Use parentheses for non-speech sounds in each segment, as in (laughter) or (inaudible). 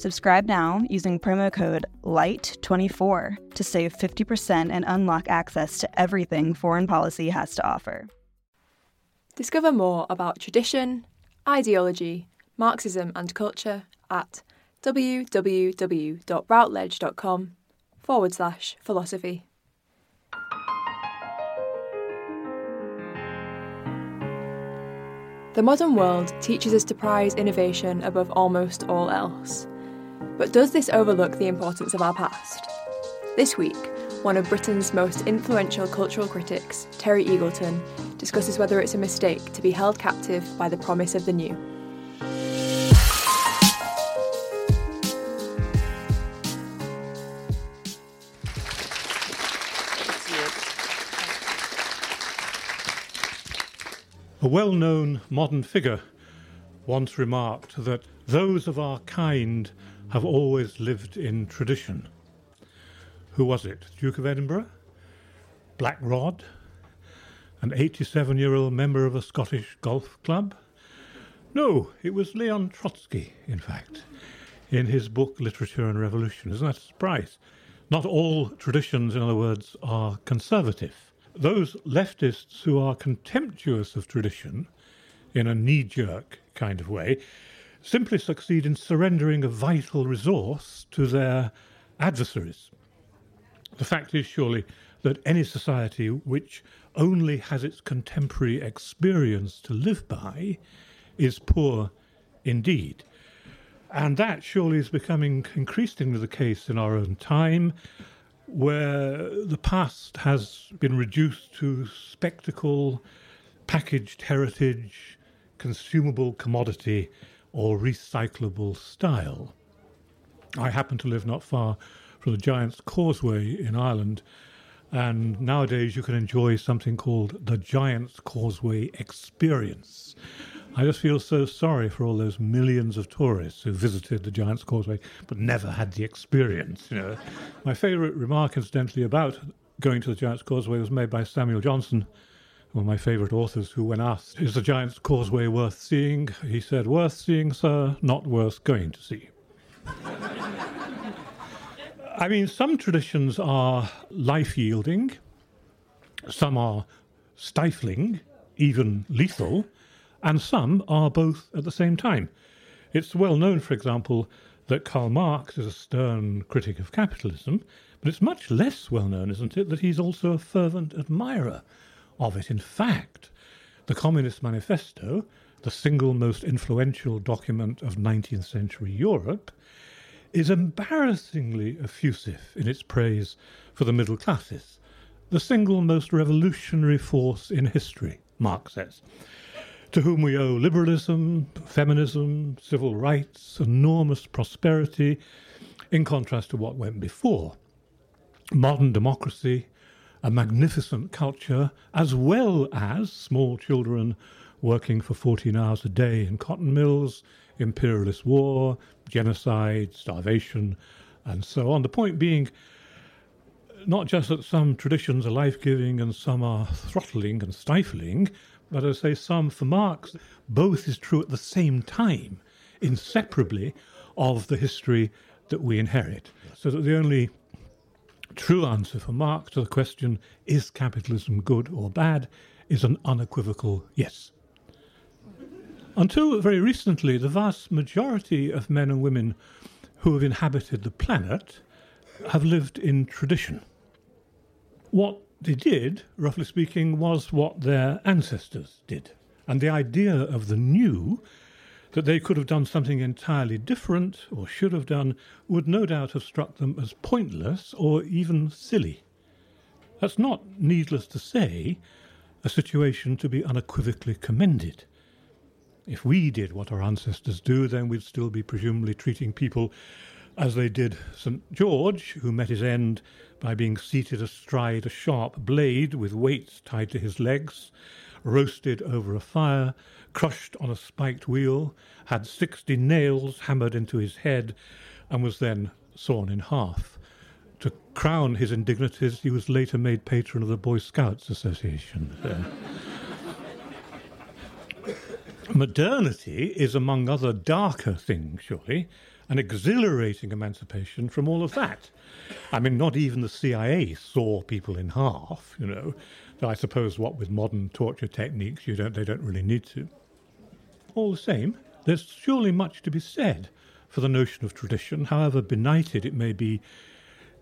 Subscribe now using promo code LIGHT24 to save 50% and unlock access to everything foreign policy has to offer. Discover more about tradition, ideology, Marxism, and culture at www.routledge.com forward slash philosophy. The modern world teaches us to prize innovation above almost all else. But does this overlook the importance of our past? This week, one of Britain's most influential cultural critics, Terry Eagleton, discusses whether it's a mistake to be held captive by the promise of the new. A well known modern figure once remarked that those of our kind have always lived in tradition. Who was it? Duke of Edinburgh? Black Rod? An 87 year old member of a Scottish golf club? No, it was Leon Trotsky, in fact, in his book Literature and Revolution. Isn't that a surprise? Not all traditions, in other words, are conservative those leftists who are contemptuous of tradition in a knee jerk kind of way simply succeed in surrendering a vital resource to their adversaries. The fact is, surely, that any society which only has its contemporary experience to live by is poor indeed. And that surely is becoming increasingly the case in our own time where the past has been reduced to spectacle, packaged heritage, consumable commodity, or recyclable style. I happen to live not far from the Giant's Causeway in Ireland, and nowadays you can enjoy something called the Giant's Causeway Experience, I just feel so sorry for all those millions of tourists who visited the Giant's Causeway but never had the experience. You know, my favourite remark, incidentally, about going to the Giant's Causeway was made by Samuel Johnson, one of my favourite authors, who, when asked, "Is the Giant's Causeway worth seeing?" he said, "Worth seeing, sir, not worth going to see." (laughs) I mean, some traditions are life yielding, some are stifling, even lethal and some are both at the same time. It's well known, for example, that Karl Marx is a stern critic of capitalism, but it's much less well known, isn't it, that he's also a fervent admirer of it. In fact, the Communist Manifesto, the single most influential document of 19th century Europe, is embarrassingly effusive in its praise for the middle classes, the single most revolutionary force in history, Marx says to whom we owe liberalism, feminism, civil rights, enormous prosperity, in contrast to what went before. Modern democracy, a magnificent culture, as well as small children working for 14 hours a day in cotton mills, imperialist war, genocide, starvation, and so on. The point being, not just that some traditions are life giving and some are throttling and stifling, but I say some for Marx, both is true at the same time, inseparably, of the history that we inherit. So that the only true answer for Marx to the question, is capitalism good or bad, is an unequivocal yes. Until very recently, the vast majority of men and women who have inhabited the planet have lived in tradition. What they did, roughly speaking, was what their ancestors did. And the idea of the new, that they could have done something entirely different or should have done, would no doubt have struck them as pointless or even silly. That's not, needless to say, a situation to be unequivocally commended. If we did what our ancestors do, then we'd still be presumably treating people as they did St. George, who met his end by being seated astride a sharp blade with weights tied to his legs, roasted over a fire, crushed on a spiked wheel, had sixty nails hammered into his head, and was then sawn in half. To crown his indignities, he was later made patron of the Boy Scouts Association. (laughs) Modernity is, among other darker things, surely, an exhilarating emancipation from all of that. I mean, not even the CIA saw people in half, you know. I suppose what with modern torture techniques, you don't, they don't really need to. All the same, there's surely much to be said for the notion of tradition, however benighted it may be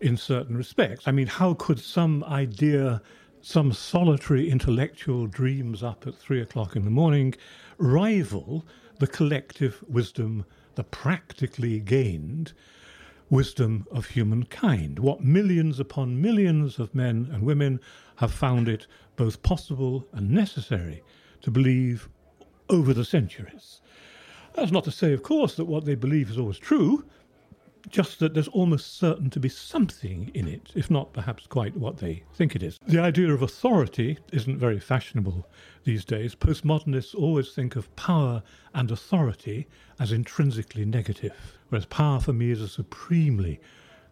in certain respects. I mean, how could some idea, some solitary intellectual dreams up at three o'clock in the morning rival the collective wisdom, the practically gained wisdom of humankind? What millions upon millions of men and women have found it both possible and necessary to believe over the centuries. That's not to say, of course, that what they believe is always true, just that there's almost certain to be something in it, if not perhaps quite what they think it is. The idea of authority isn't very fashionable these days. Postmodernists always think of power and authority as intrinsically negative, whereas power for me is a supremely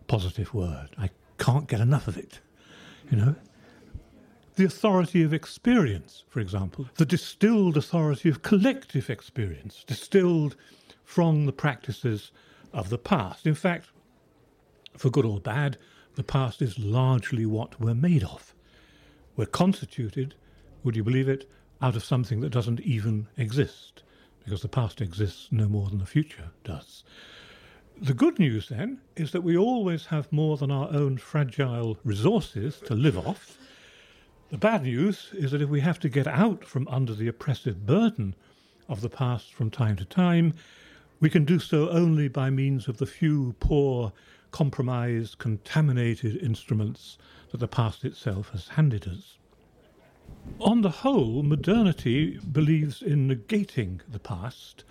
positive word. I can't get enough of it, you know? the authority of experience, for example, the distilled authority of collective experience, distilled from the practices of the past. In fact, for good or bad, the past is largely what we're made of. We're constituted, would you believe it, out of something that doesn't even exist, because the past exists no more than the future does. The good news, then, is that we always have more than our own fragile resources to live off the bad news is that if we have to get out from under the oppressive burden of the past from time to time, we can do so only by means of the few poor, compromised, contaminated instruments that the past itself has handed us. On the whole, modernity believes in negating the past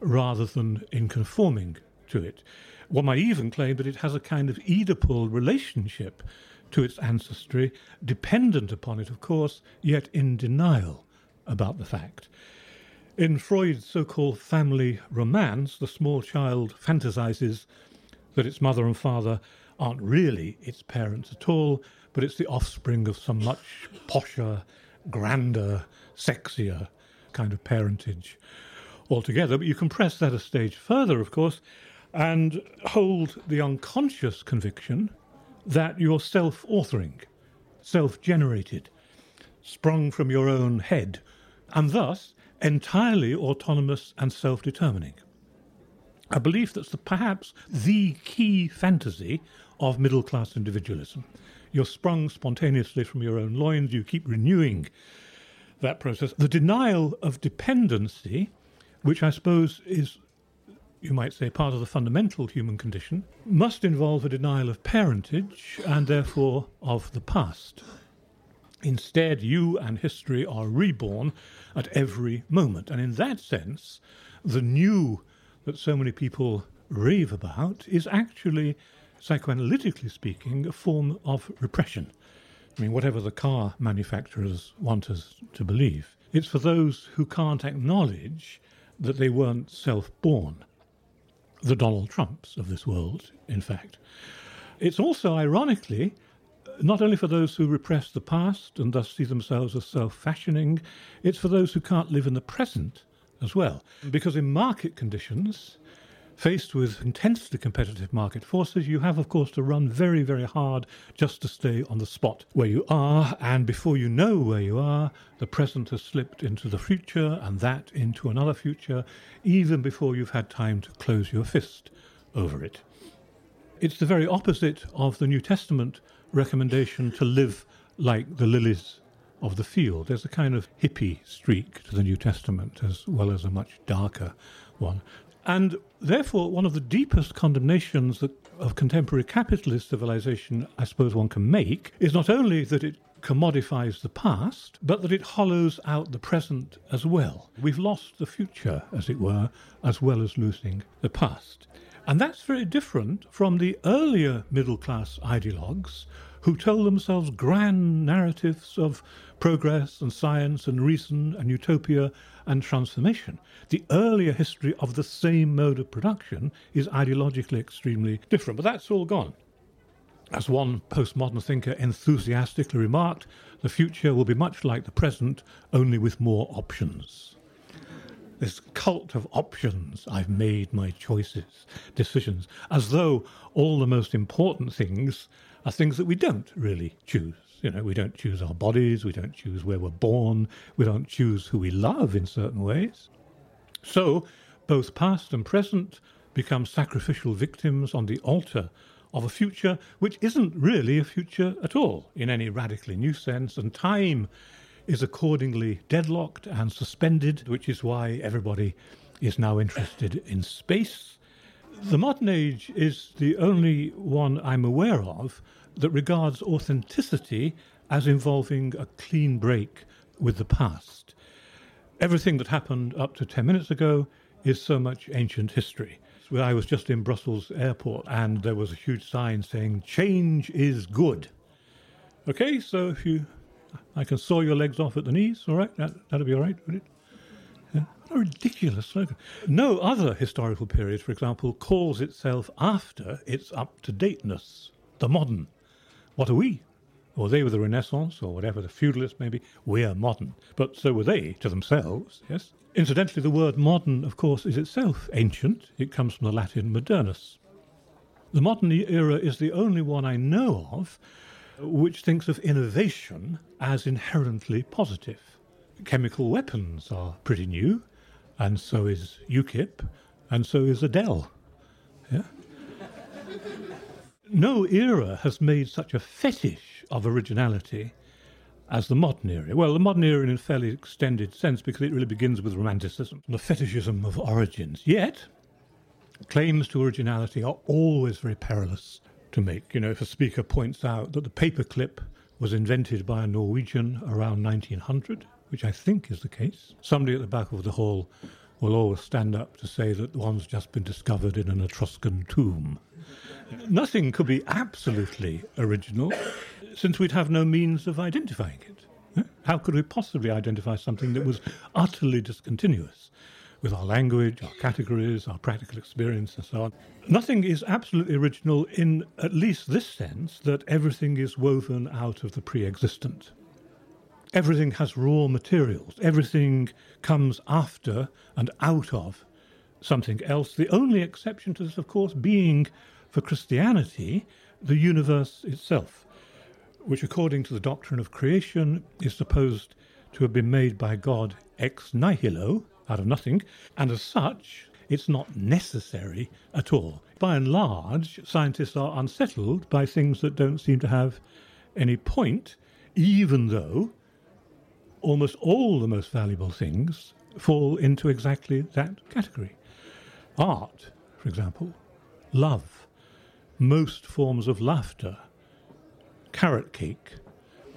rather than in conforming to it. One might even claim that it has a kind of Oedipal relationship to its ancestry, dependent upon it, of course, yet in denial about the fact. In Freud's so called family romance, the small child fantasizes that its mother and father aren't really its parents at all, but it's the offspring of some much posher, grander, sexier kind of parentage altogether. But you can press that a stage further, of course, and hold the unconscious conviction that you're self authoring, self generated, sprung from your own head, and thus entirely autonomous and self determining. A belief that's the, perhaps the key fantasy of middle class individualism. You're sprung spontaneously from your own loins, you keep renewing that process. The denial of dependency, which I suppose is you might say, part of the fundamental human condition, must involve a denial of parentage and therefore of the past. Instead, you and history are reborn at every moment. And in that sense, the new that so many people rave about is actually, psychoanalytically speaking, a form of repression. I mean, whatever the car manufacturers want us to believe. It's for those who can't acknowledge that they weren't self born the Donald Trumps of this world, in fact. It's also, ironically, not only for those who repress the past and thus see themselves as self fashioning, it's for those who can't live in the present as well. Because in market conditions, Faced with intensely competitive market forces, you have, of course, to run very, very hard just to stay on the spot where you are. And before you know where you are, the present has slipped into the future and that into another future, even before you've had time to close your fist over it. It's the very opposite of the New Testament recommendation to live like the lilies of the field. There's a kind of hippie streak to the New Testament as well as a much darker one. And therefore, one of the deepest condemnations that, of contemporary capitalist civilization, I suppose one can make, is not only that it commodifies the past, but that it hollows out the present as well. We've lost the future, as it were, as well as losing the past. And that's very different from the earlier middle class ideologues who tell themselves grand narratives of progress and science and reason and utopia and transformation. The earlier history of the same mode of production is ideologically extremely different, but that's all gone. As one postmodern thinker enthusiastically remarked, the future will be much like the present, only with more options this cult of options. I've made my choices, decisions, as though all the most important things are things that we don't really choose. You know, we don't choose our bodies, we don't choose where we're born, we don't choose who we love in certain ways. So, both past and present become sacrificial victims on the altar of a future which isn't really a future at all in any radically new sense, and time is accordingly deadlocked and suspended, which is why everybody is now interested in space. The modern age is the only one I'm aware of that regards authenticity as involving a clean break with the past. Everything that happened up to 10 minutes ago is so much ancient history. I was just in Brussels airport and there was a huge sign saying, Change is good. Okay, so if you I can saw your legs off at the knees, all right? That, that'll be all right, would it? What a ridiculous slogan. No other historical period, for example, calls itself after its up to dateness, the modern. What are we? Or they were the Renaissance, or whatever, the feudalists maybe. We're modern. But so were they to themselves, yes? Incidentally, the word modern, of course, is itself ancient. It comes from the Latin modernus. The modern era is the only one I know of which thinks of innovation as inherently positive. Chemical weapons are pretty new, and so is UKIP, and so is Adele. Yeah? no era has made such a fetish of originality as the modern era. Well, the modern era in a fairly extended sense because it really begins with Romanticism, the fetishism of origins. Yet, claims to originality are always very perilous to make. You know, if a speaker points out that the paperclip was invented by a Norwegian around 1900, which I think is the case, somebody at the back of the hall will always stand up to say that one's just been discovered in an Etruscan tomb. Nothing could be absolutely original since we'd have no means of identifying it. How could we possibly identify something that was utterly discontinuous? with our language, our categories, our practical experience, and so on. Nothing is absolutely original in at least this sense that everything is woven out of the pre existent. Everything has raw materials, everything comes after and out of something else. The only exception to this, of course, being for Christianity, the universe itself, which, according to the doctrine of creation, is supposed to have been made by God ex nihilo, out of nothing, and as such, it's not necessary at all. By and large, scientists are unsettled by things that don't seem to have any point, even though almost all the most valuable things fall into exactly that category. Art, for example, love, most forms of laughter, carrot cake.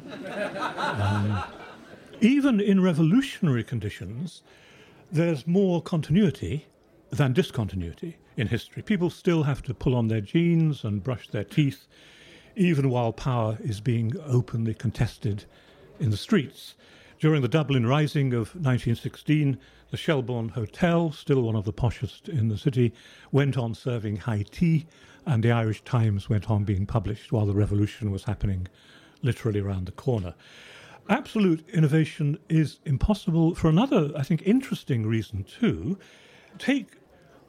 (laughs) um, even in revolutionary conditions, there's more continuity than discontinuity in history. People still have to pull on their jeans and brush their teeth, even while power is being openly contested in the streets. During the Dublin Rising of 1916, the Shelbourne Hotel, still one of the poshest in the city, went on serving high tea, and the Irish Times went on being published while the revolution was happening literally around the corner absolute innovation is impossible for another, I think, interesting reason too. Take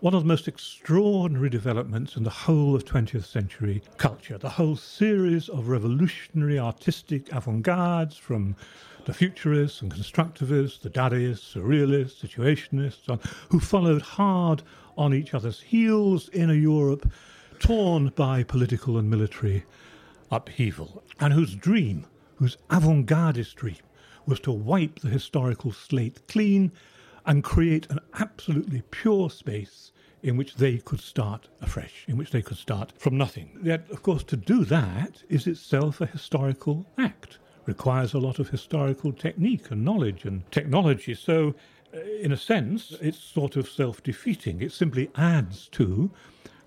one of the most extraordinary developments in the whole of 20th century culture, the whole series of revolutionary artistic avant gardes from the futurists and constructivists, the Dadaists, surrealists, situationists, who followed hard on each other's heels in a Europe torn by political and military upheaval, and whose dream whose avant gardist dream was to wipe the historical slate clean and create an absolutely pure space in which they could start afresh, in which they could start from nothing. Yet, of course, to do that is itself a historical act, requires a lot of historical technique and knowledge and technology. So, uh, in a sense, it's sort of self defeating. It simply adds to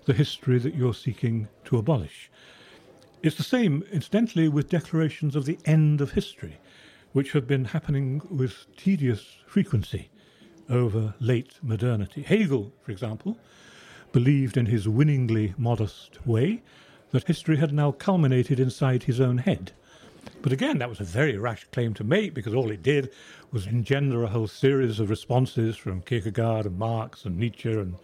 the history that you're seeking to abolish. It's the same, incidentally, with declarations of the end of history, which have been happening with tedious frequency over late modernity. Hegel, for example, believed in his winningly modest way that history had now culminated inside his own head. But again, that was a very rash claim to make because all it did was engender a whole series of responses from Kierkegaard and Marx and Nietzsche and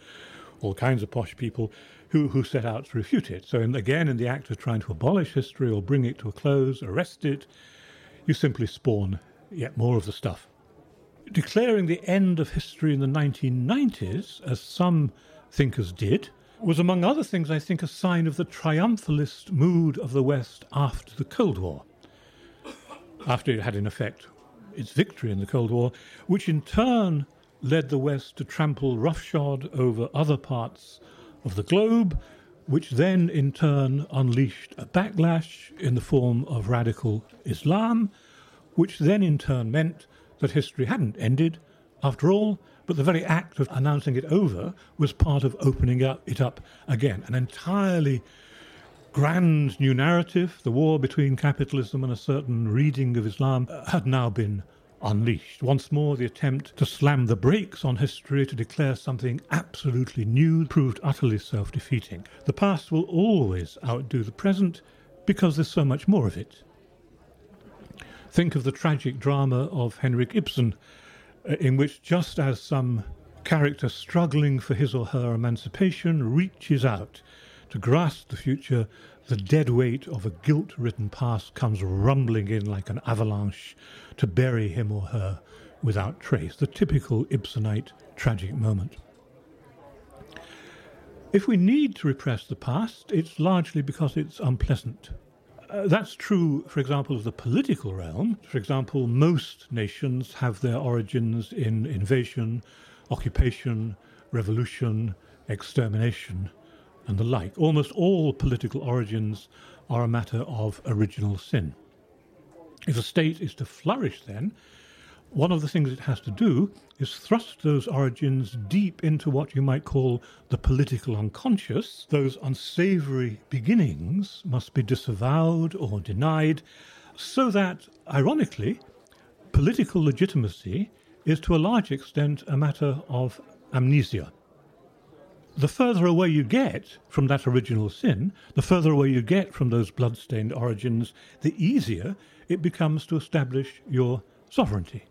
all kinds of posh people who, who set out to refute it. So, in, again, in the act of trying to abolish history or bring it to a close, arrest it, you simply spawn yet more of the stuff declaring the end of history in the 1990s, as some thinkers did, was among other things, I think, a sign of the triumphalist mood of the West after the Cold War. After it had, in effect, its victory in the Cold War, which in turn led the West to trample roughshod over other parts of the globe, which then in turn unleashed a backlash in the form of radical Islam, which then in turn meant that history hadn't ended after all, but the very act of announcing it over was part of opening up it up again. An entirely grand new narrative, the war between capitalism and a certain reading of Islam, uh, had now been unleashed. Once more, the attempt to slam the brakes on history to declare something absolutely new proved utterly self defeating. The past will always outdo the present because there's so much more of it. Think of the tragic drama of Henrik Ibsen, uh, in which just as some character struggling for his or her emancipation reaches out to grasp the future, the dead weight of a guilt ridden past comes rumbling in like an avalanche to bury him or her without trace. The typical Ibsenite tragic moment. If we need to repress the past, it's largely because it's unpleasant. Uh, that's true, for example, of the political realm. For example, most nations have their origins in invasion, occupation, revolution, extermination, and the like. Almost all political origins are a matter of original sin. If a state is to flourish, then, one of the things it has to do is thrust those origins deep into what you might call the political unconscious. Those unsavory beginnings must be disavowed or denied, so that, ironically, political legitimacy is to a large extent a matter of amnesia. The further away you get from that original sin, the further away you get from those blood-stained origins, the easier it becomes to establish your sovereignty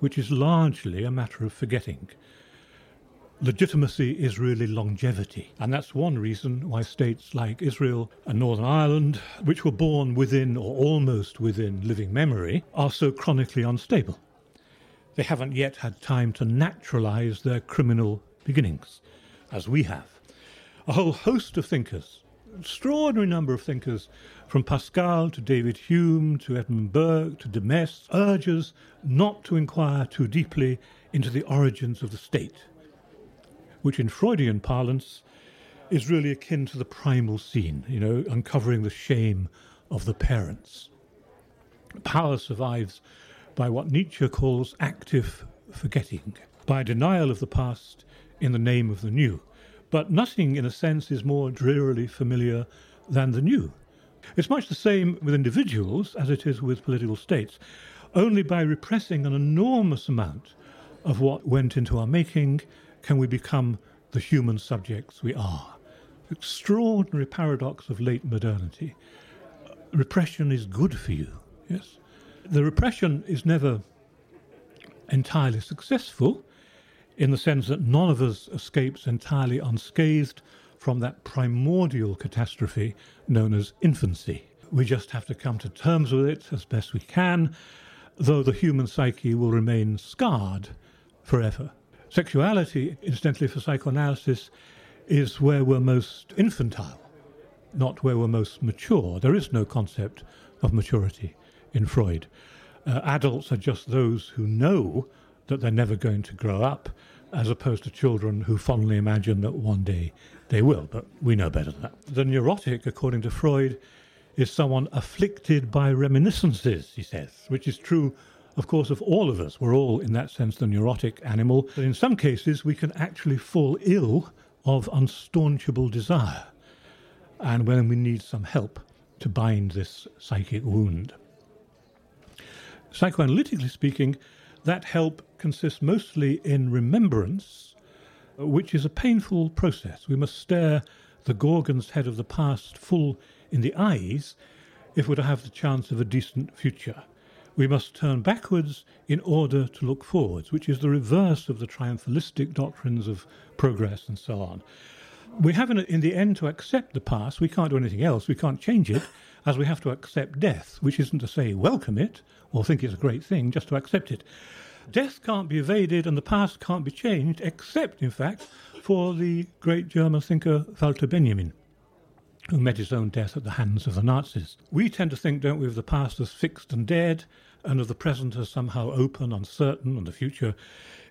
which is largely a matter of forgetting. Legitimacy is really longevity, and that's one reason why states like Israel and Northern Ireland, which were born within or almost within living memory, are so chronically unstable. They haven't yet had time to naturalize their criminal beginnings, as we have. A whole host of thinkers, extraordinary number of thinkers, from Pascal to David Hume to Edmund Burke to de Maistre, urges not to inquire too deeply into the origins of the state, which in Freudian parlance is really akin to the primal scene, you know, uncovering the shame of the parents. Power survives by what Nietzsche calls active forgetting, by denial of the past in the name of the new. But nothing, in a sense, is more drearily familiar than the new. It's much the same with individuals as it is with political states. Only by repressing an enormous amount of what went into our making can we become the human subjects we are. Extraordinary paradox of late modernity. Repression is good for you, yes? The repression is never entirely successful in the sense that none of us escapes entirely unscathed from that primordial catastrophe known as infancy. We just have to come to terms with it as best we can, though the human psyche will remain scarred forever. Sexuality, incidentally, for psychoanalysis, is where we're most infantile, not where we're most mature. There is no concept of maturity in Freud. Uh, adults are just those who know that they're never going to grow up, as opposed to children who fondly imagine that one day they will, but we know better than that. The neurotic, according to Freud, is someone afflicted by reminiscences, he says, which is true, of course, of all of us. We're all, in that sense, the neurotic animal. But in some cases, we can actually fall ill of unstaunchable desire, and when we need some help to bind this psychic wound. Psychoanalytically speaking, that help consists mostly in remembrance, uh, which is a painful process. We must stare the Gorgon's head of the past full in the eyes if we're to have the chance of a decent future. We must turn backwards in order to look forwards, which is the reverse of the triumphalistic doctrines of progress and so on. We have, in, in the end, to accept the past. We can't do anything else. We can't change it, as we have to accept death, which isn't to say welcome it or think it's a great thing, just to accept it. Death can't be evaded and the past can't be changed, except, in fact, for the great German thinker Walter Benjamin, who met his own death at the hands of the Nazis. We tend to think, don't we, of the past as fixed and dead, and of the present as somehow open, uncertain, and the future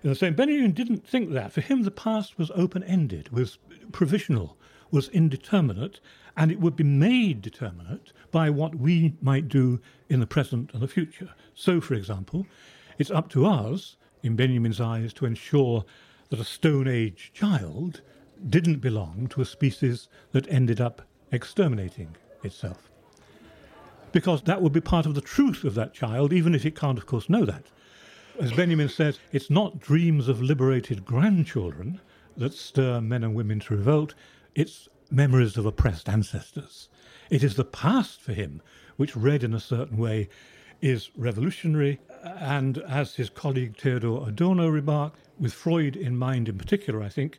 in the same. Benjamin didn't think that. For him, the past was open ended, was provisional, was indeterminate, and it would be made determinate by what we might do in the present and the future. So, for example, it's up to us, in Benjamin's eyes, to ensure that a Stone Age child didn't belong to a species that ended up exterminating itself. Because that would be part of the truth of that child, even if it can't, of course, know that. As Benjamin says, it's not dreams of liberated grandchildren that stir men and women to revolt, it's memories of oppressed ancestors. It is the past for him which, read in a certain way, is revolutionary. And as his colleague Theodor Adorno remarked, with Freud in mind in particular, I think,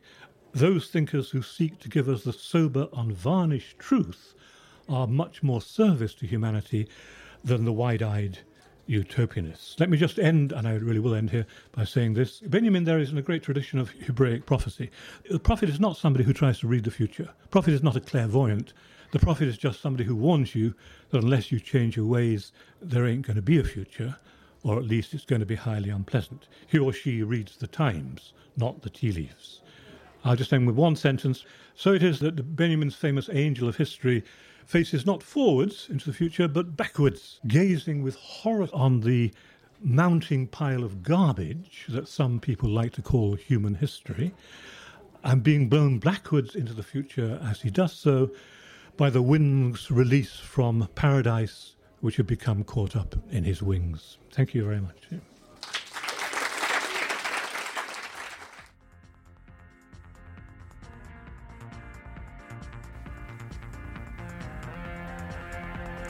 those thinkers who seek to give us the sober, unvarnished truth are much more service to humanity than the wide eyed utopianists. Let me just end, and I really will end here, by saying this. Benjamin there is in a great tradition of Hebraic prophecy. The prophet is not somebody who tries to read the future. The prophet is not a clairvoyant. The prophet is just somebody who warns you that unless you change your ways, there ain't going to be a future, or at least it's going to be highly unpleasant. He or she reads the times, not the tea leaves. I'll just end with one sentence. So it is that Benjamin's famous angel of history faces not forwards into the future, but backwards, gazing with horror on the mounting pile of garbage that some people like to call human history, and being blown backwards into the future as he does so by the wind's release from paradise, which had become caught up in his wings. Thank you very much.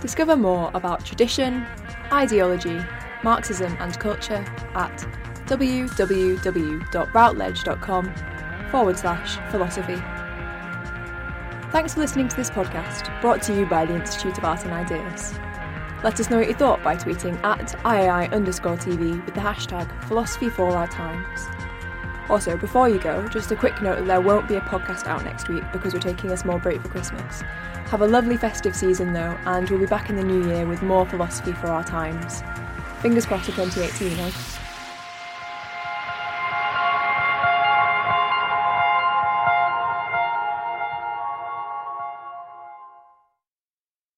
Discover more about tradition, ideology, Marxism and culture at www.routledge.com forward slash philosophy. Thanks for listening to this podcast, brought to you by the Institute of Art and Ideas. Let us know what you thought by tweeting at IAI underscore TV with the hashtag philosophy for our times. Also, before you go, just a quick note that there won't be a podcast out next week because we're taking a small break for Christmas. Have a lovely festive season though, and we'll be back in the new year with more philosophy for our times. Fingers crossed for 2018,